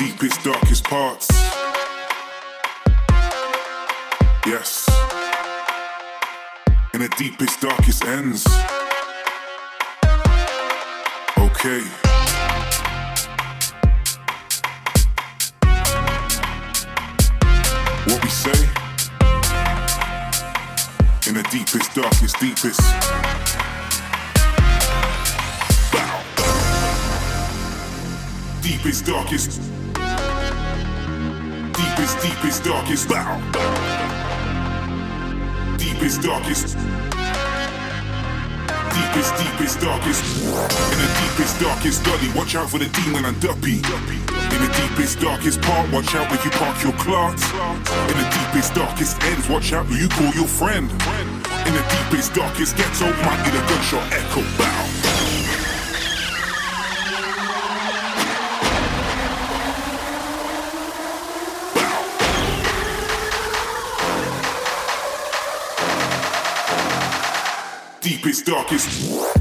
deepest, darkest parts. Yes. In the deepest, darkest ends. Okay. What we say? In the deepest, darkest, deepest. deepest, darkest. Deepest, deepest, darkest bow. Deepest, darkest. Deepest, deepest, darkest. In the deepest, darkest gully, watch out for the demon and duppy. In the deepest, darkest part, watch out where you park your clocks. In the deepest, darkest ends, watch out who you call your friend. In the deepest, darkest ghetto, might get a gunshot echo. Bow. darkest.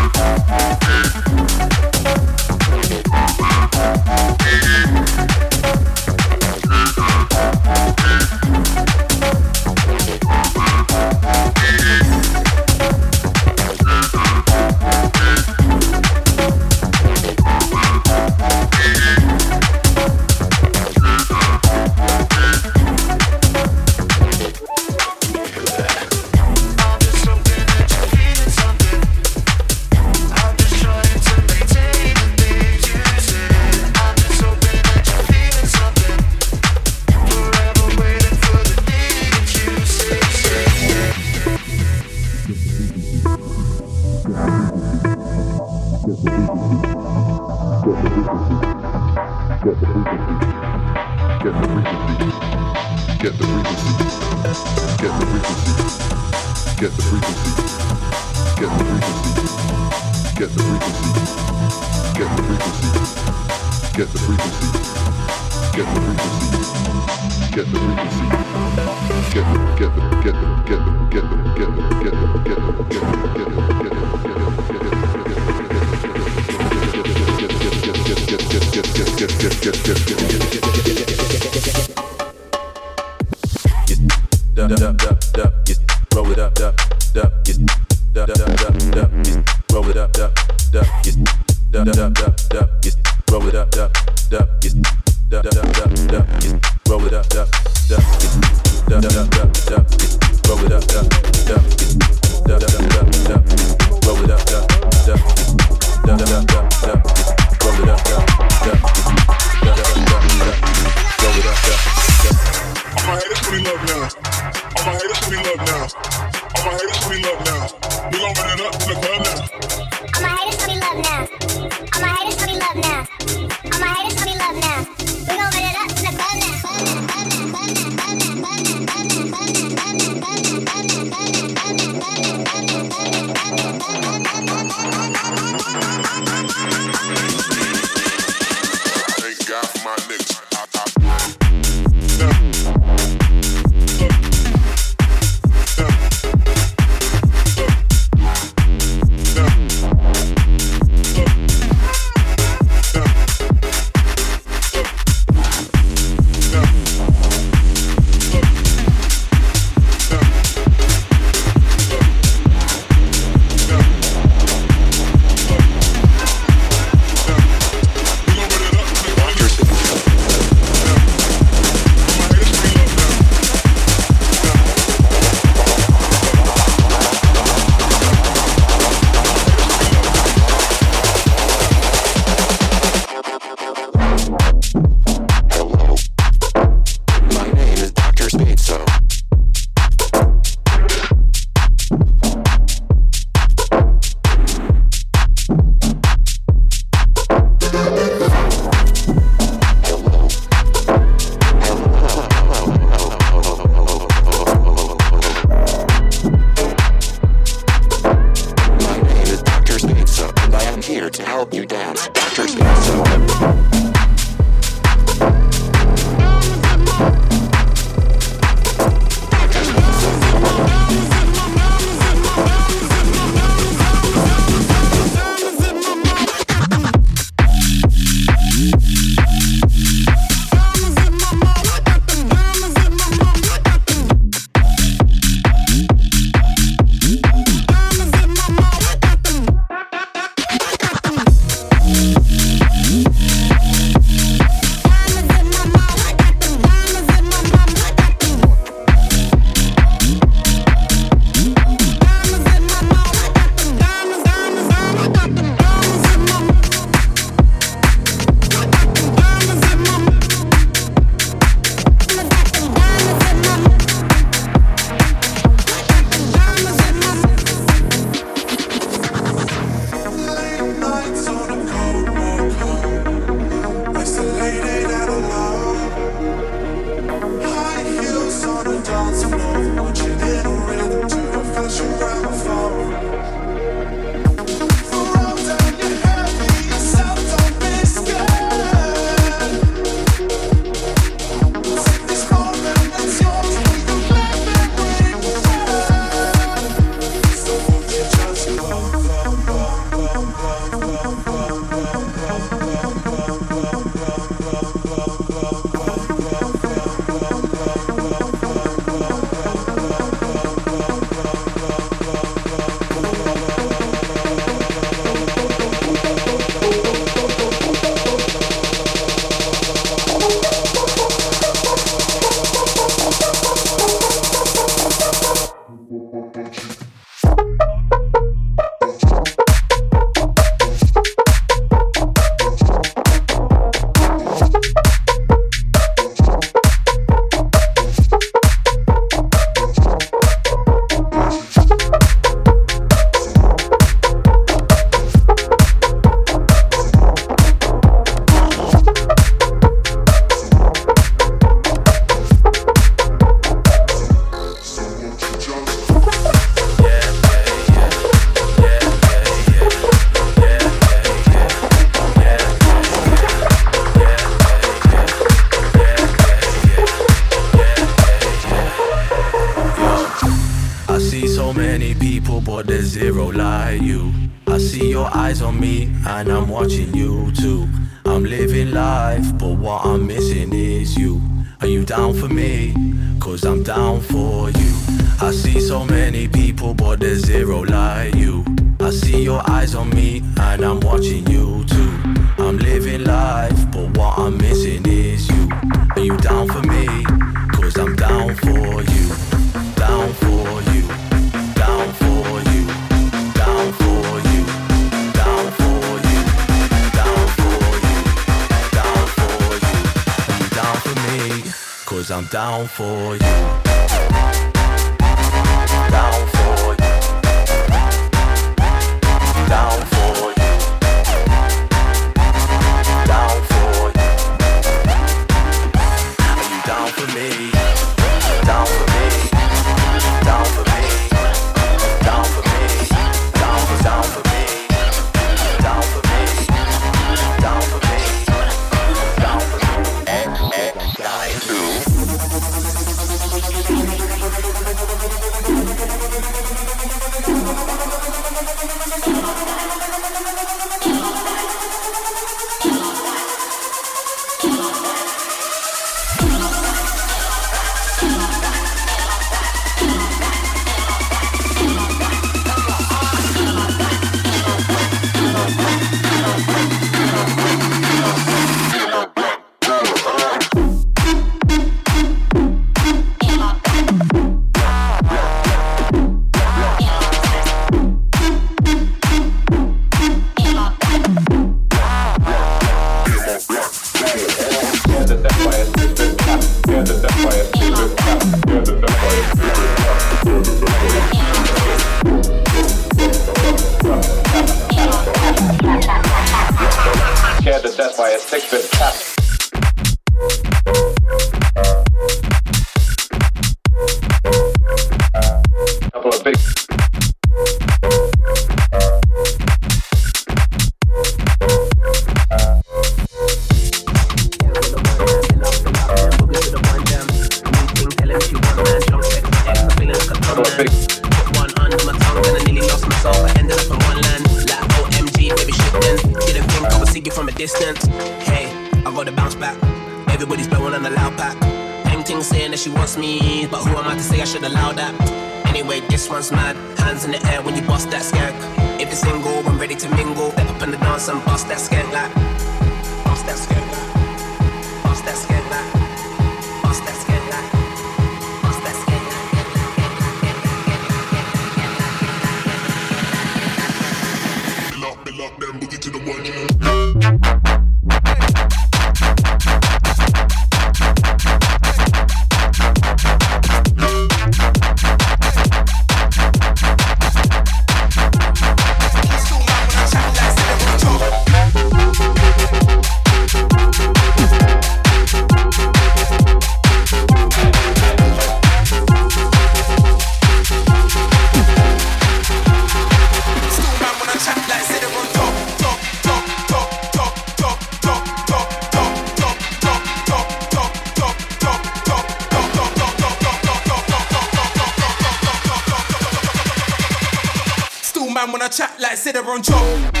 Chat like sit there on top.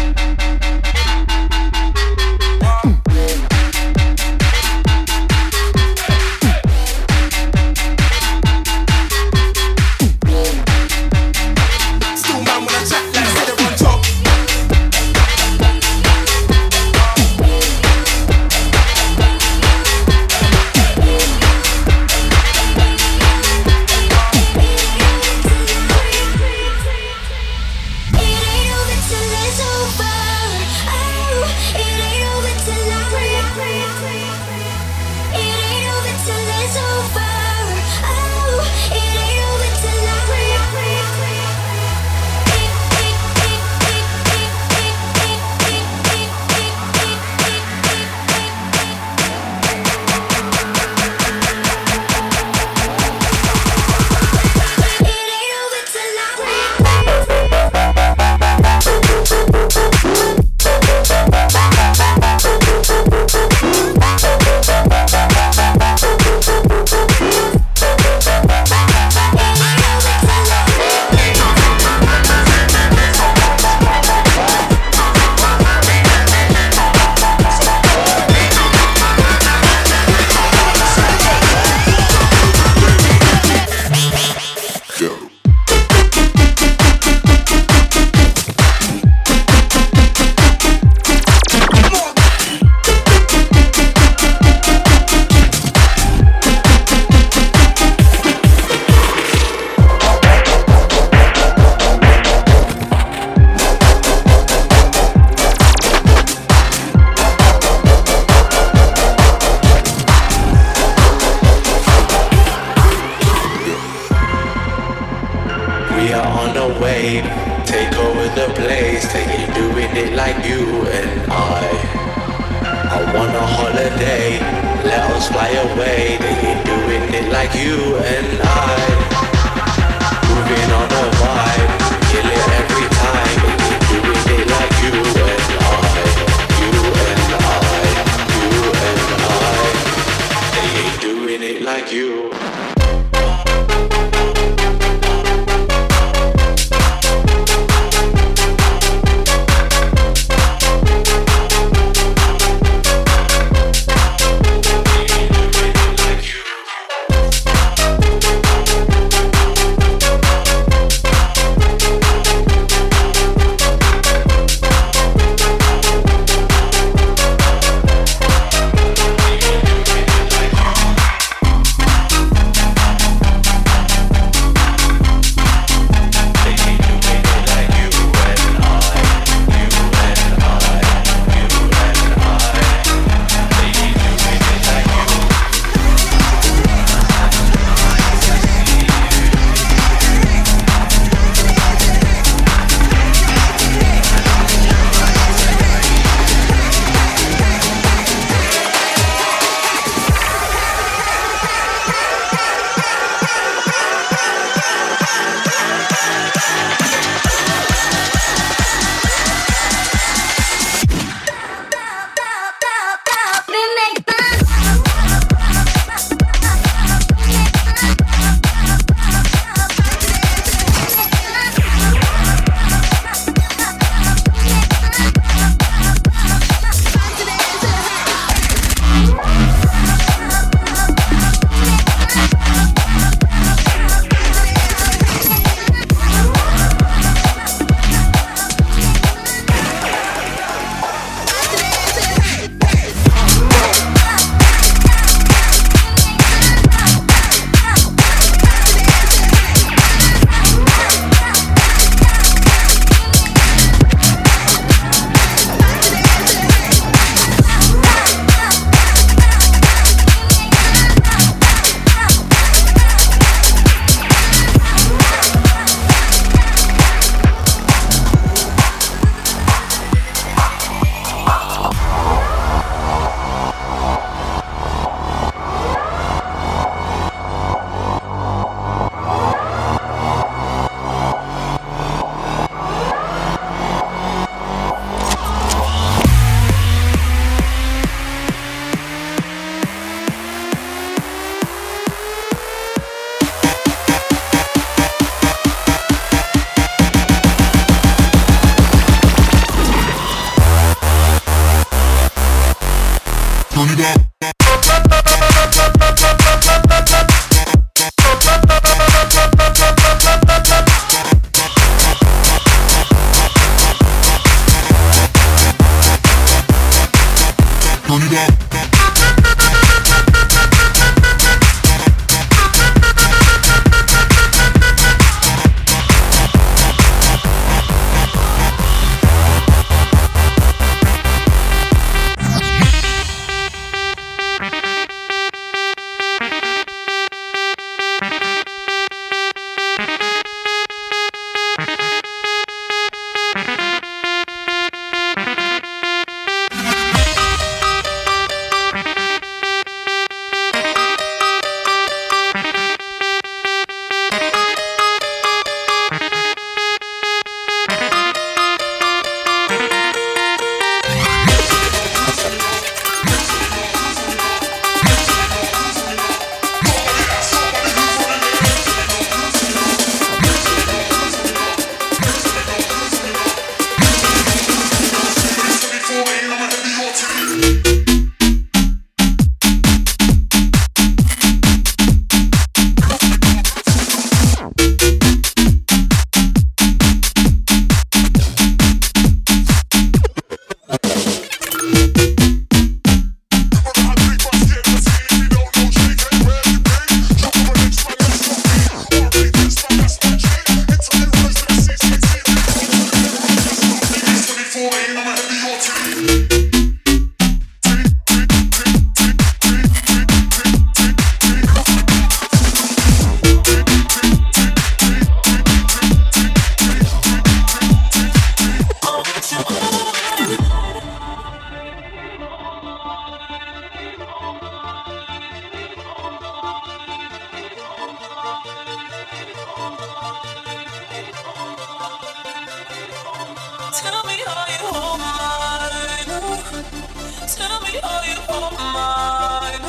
Tell me how you hold mine.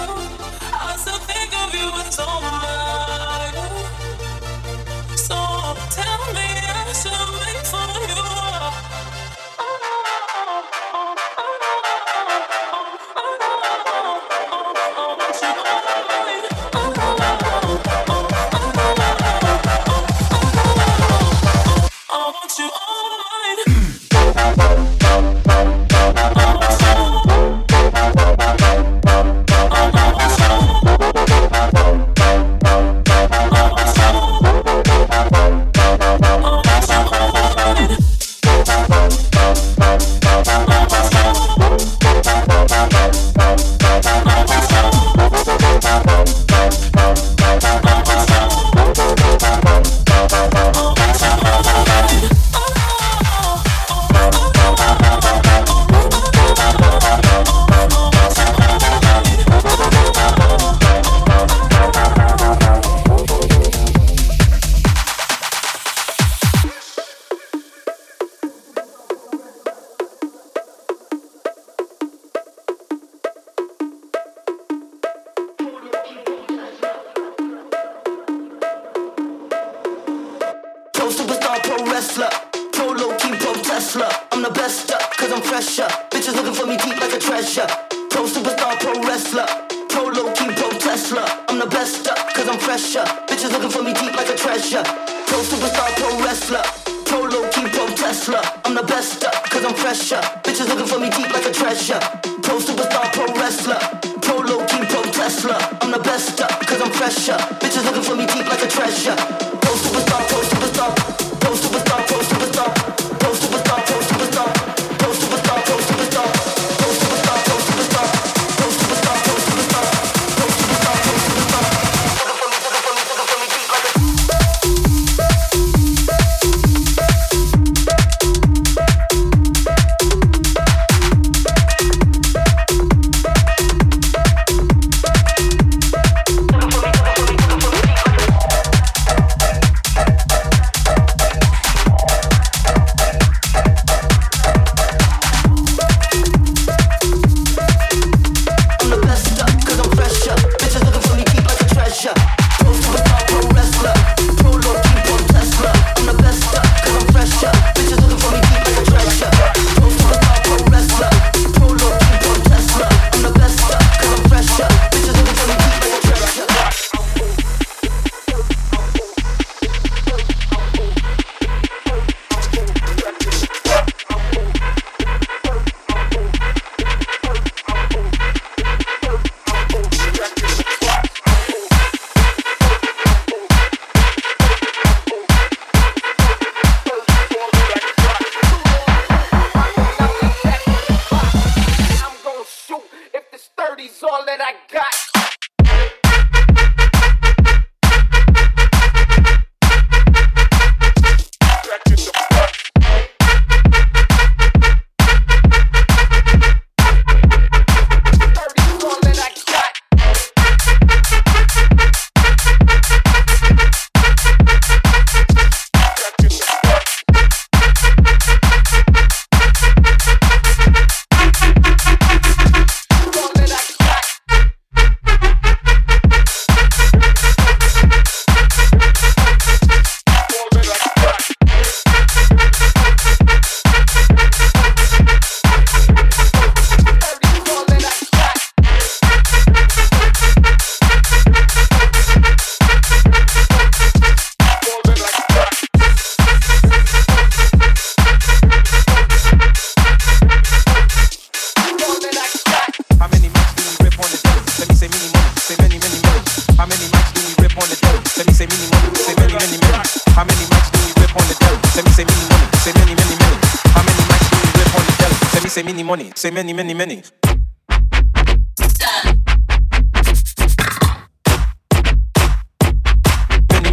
I still think of you, it's all mine.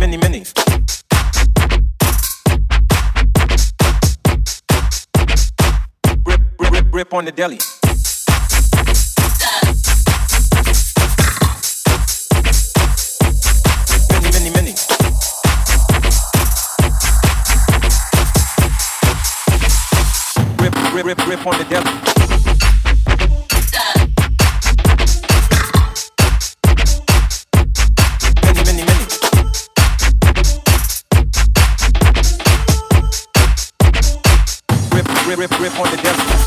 many, many. Rip, rip, rip, rip on the deli. Many, many, many. Rip, rip, rip, rip on the deli. rip, rip on the desk.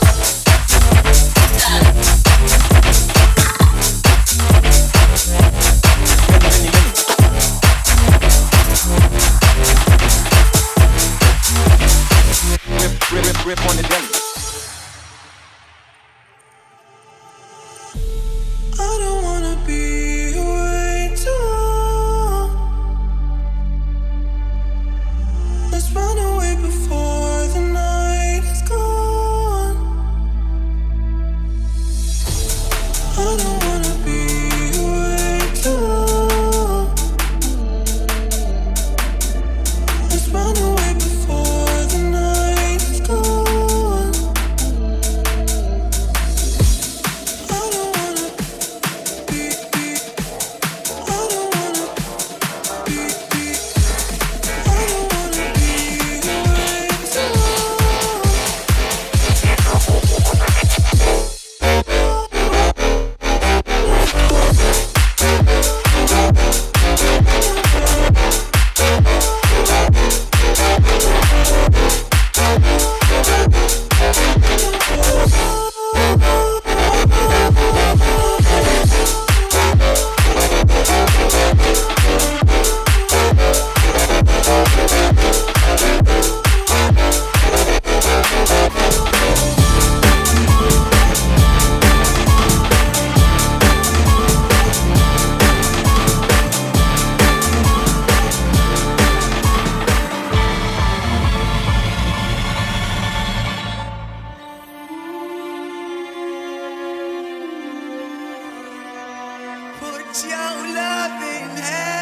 It's your loving hand.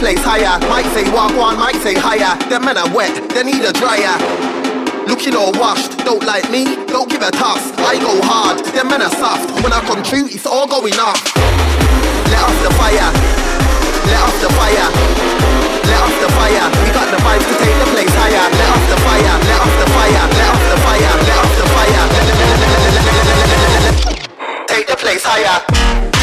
place higher. Might say walk one, might say higher. Them men are wet, they need a dryer. Looking all washed, don't like me, don't give a toss. I go hard, them men are soft. When I come through, it's all going off. Let off the fire, let off the fire, let off the fire. We got the vibes to take the place higher. Let off the fire, let off the fire, let off the fire, let off the fire. Take the place higher.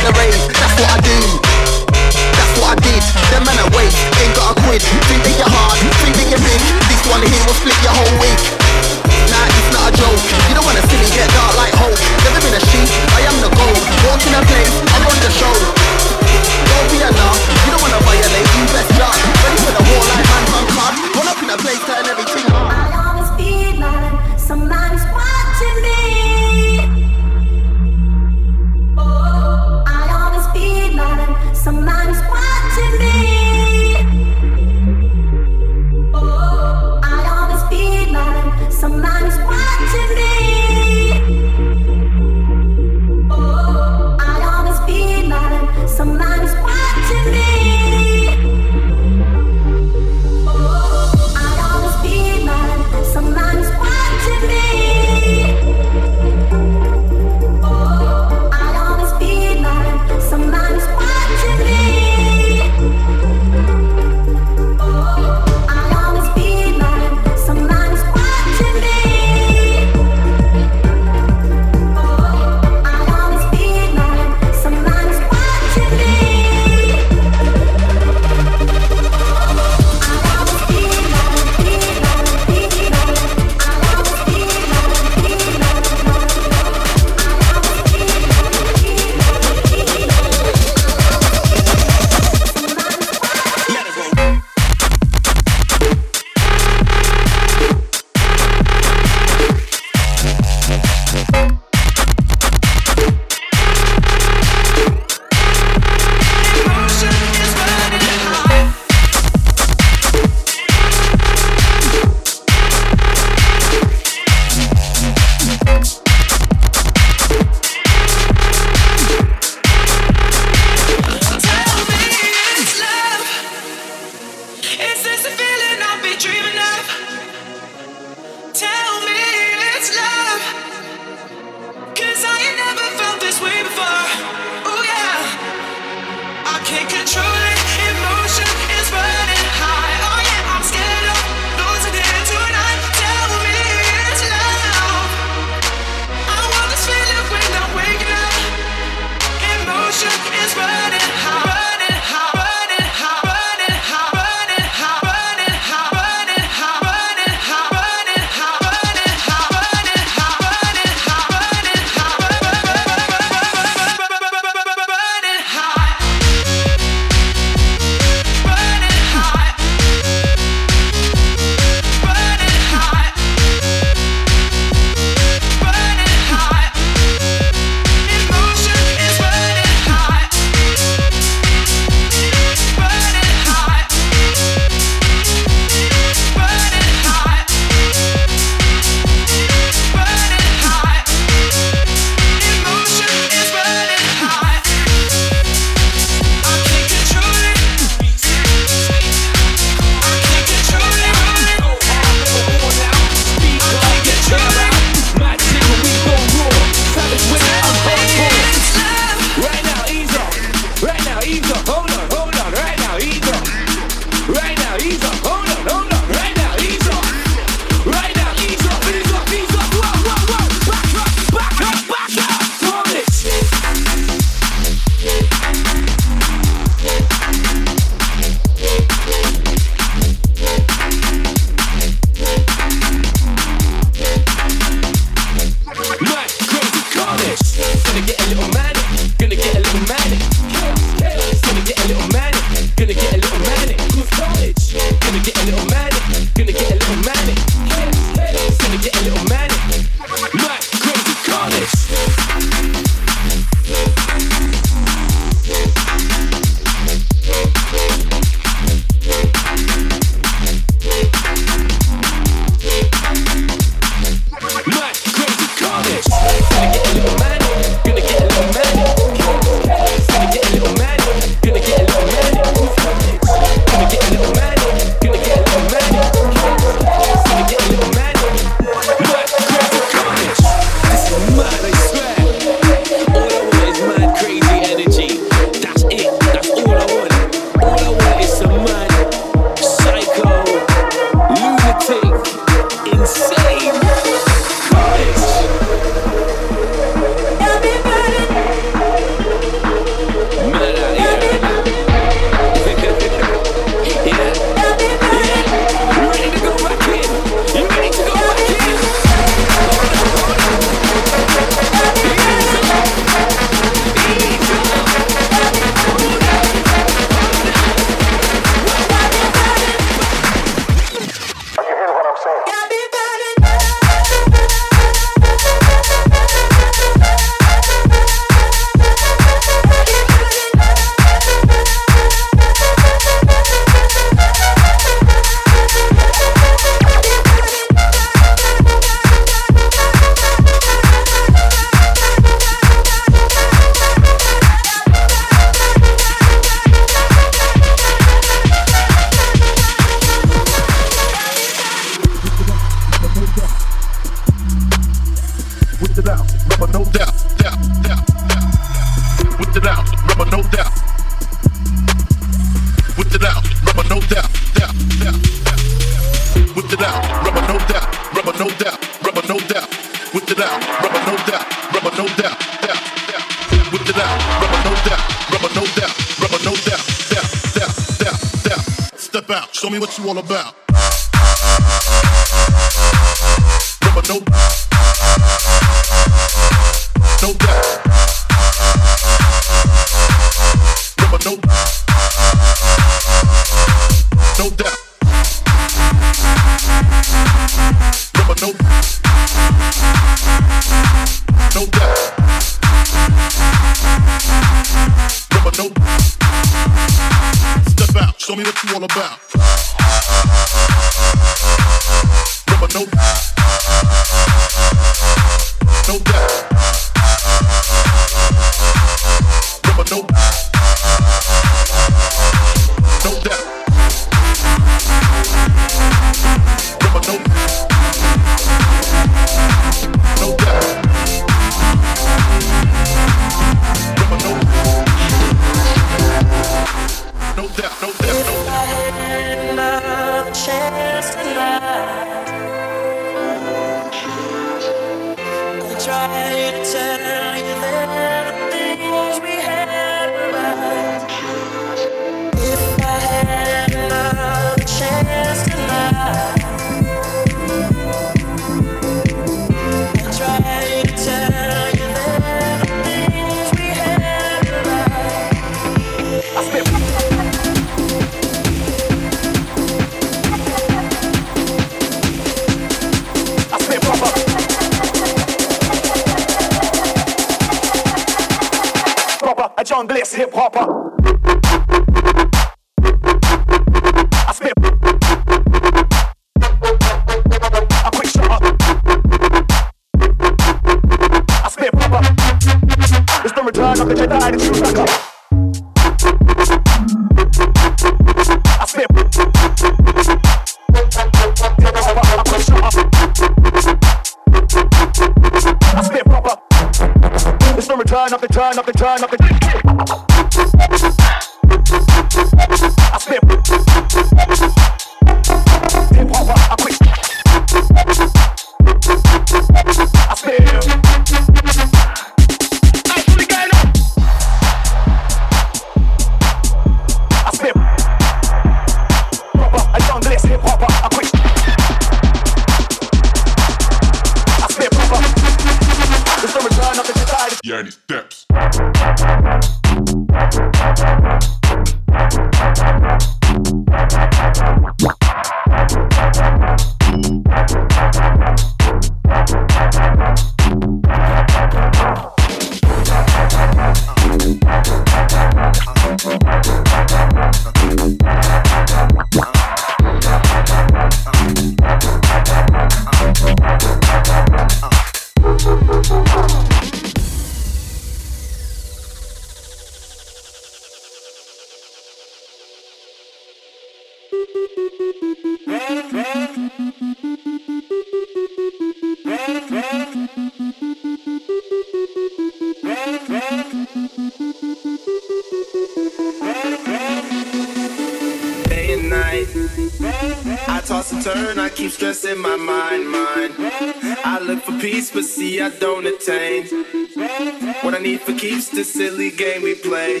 play,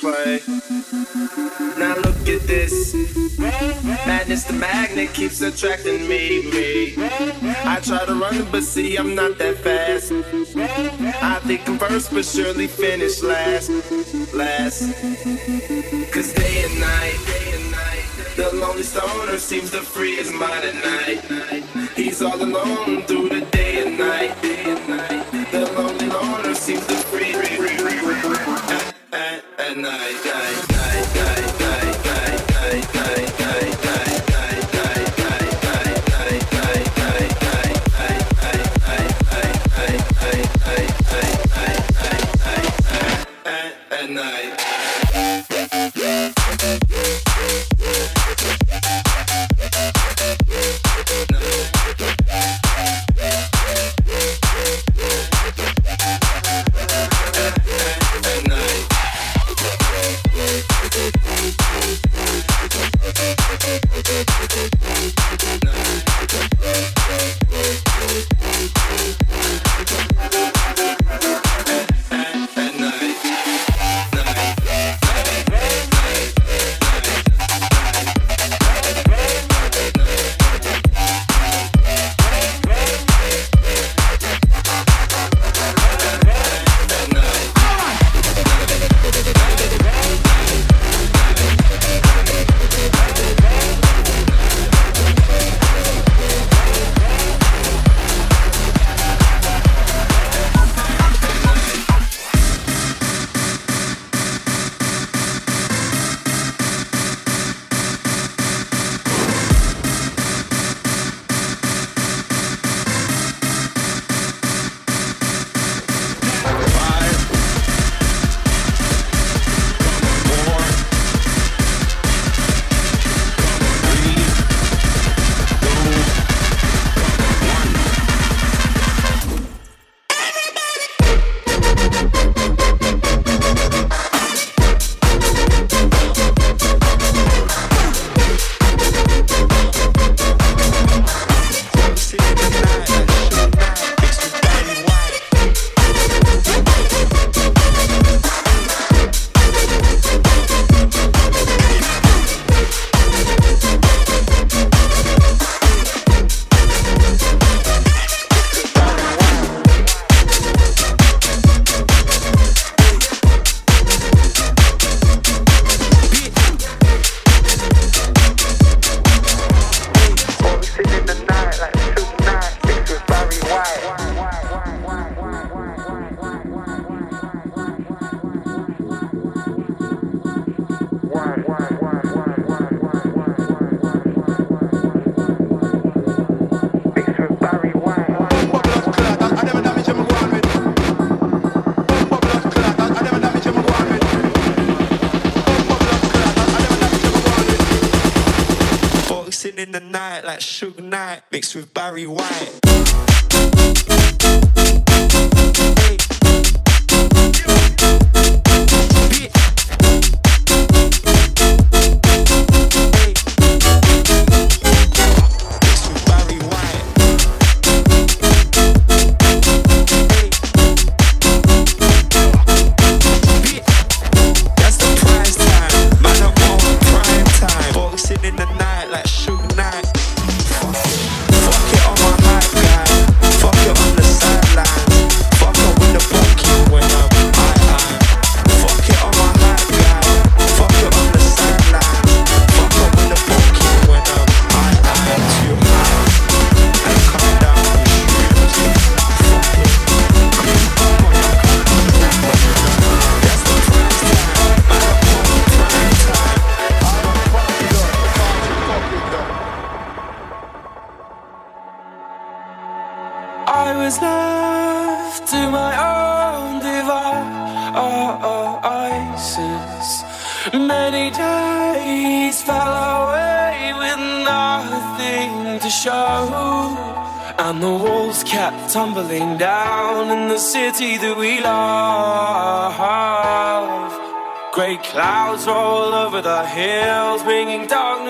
play. Now look at this. Madness, the magnet keeps attracting me, me. I try to run, but see, I'm not that fast. I think I'm first, but surely finish last, last. Cause day and night, day and night, the lonely stoner seems to free his mind at night. He's all alone through the day and night, day and night. The lonely loner seems to free, free, free, free night, night.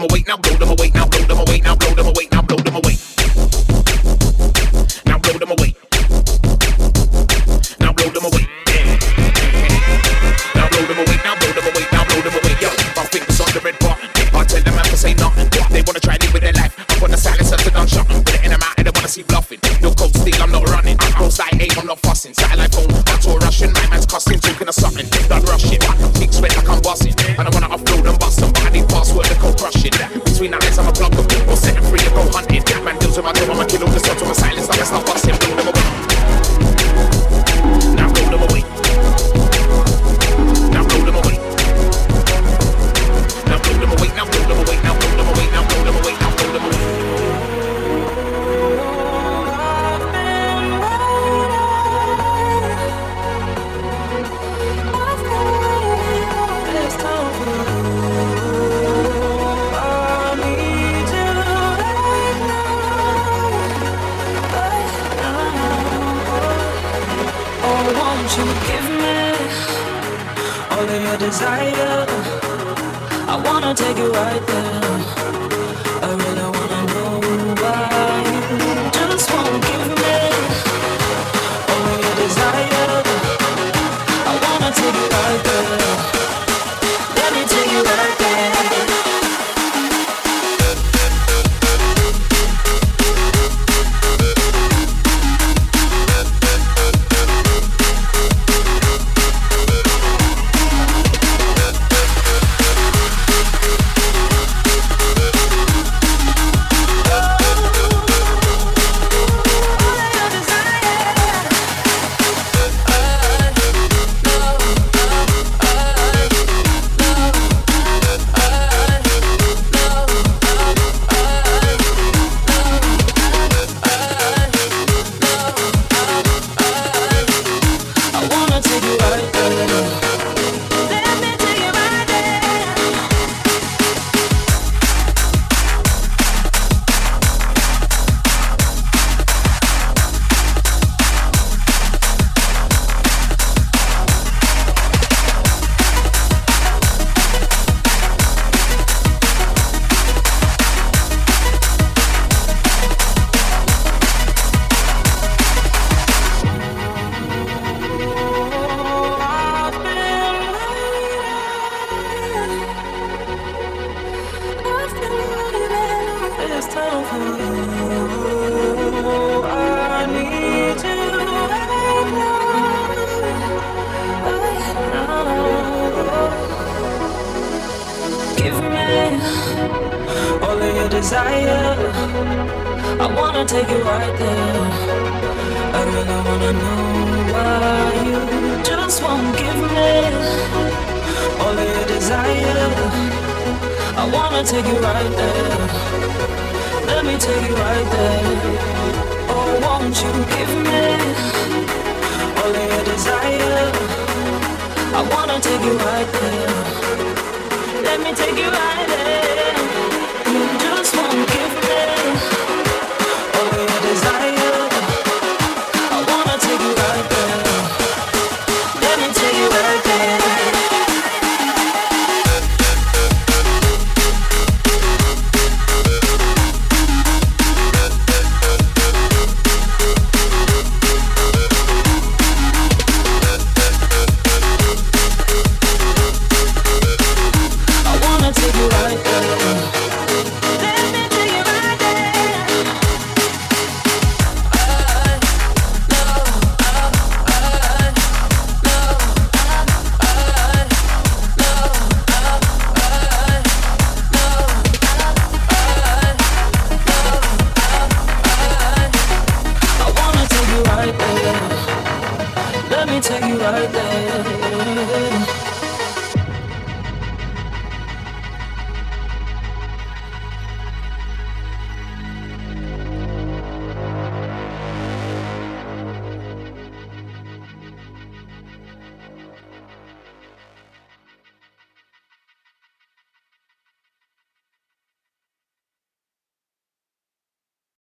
to my now, go to my weight now, go to my now.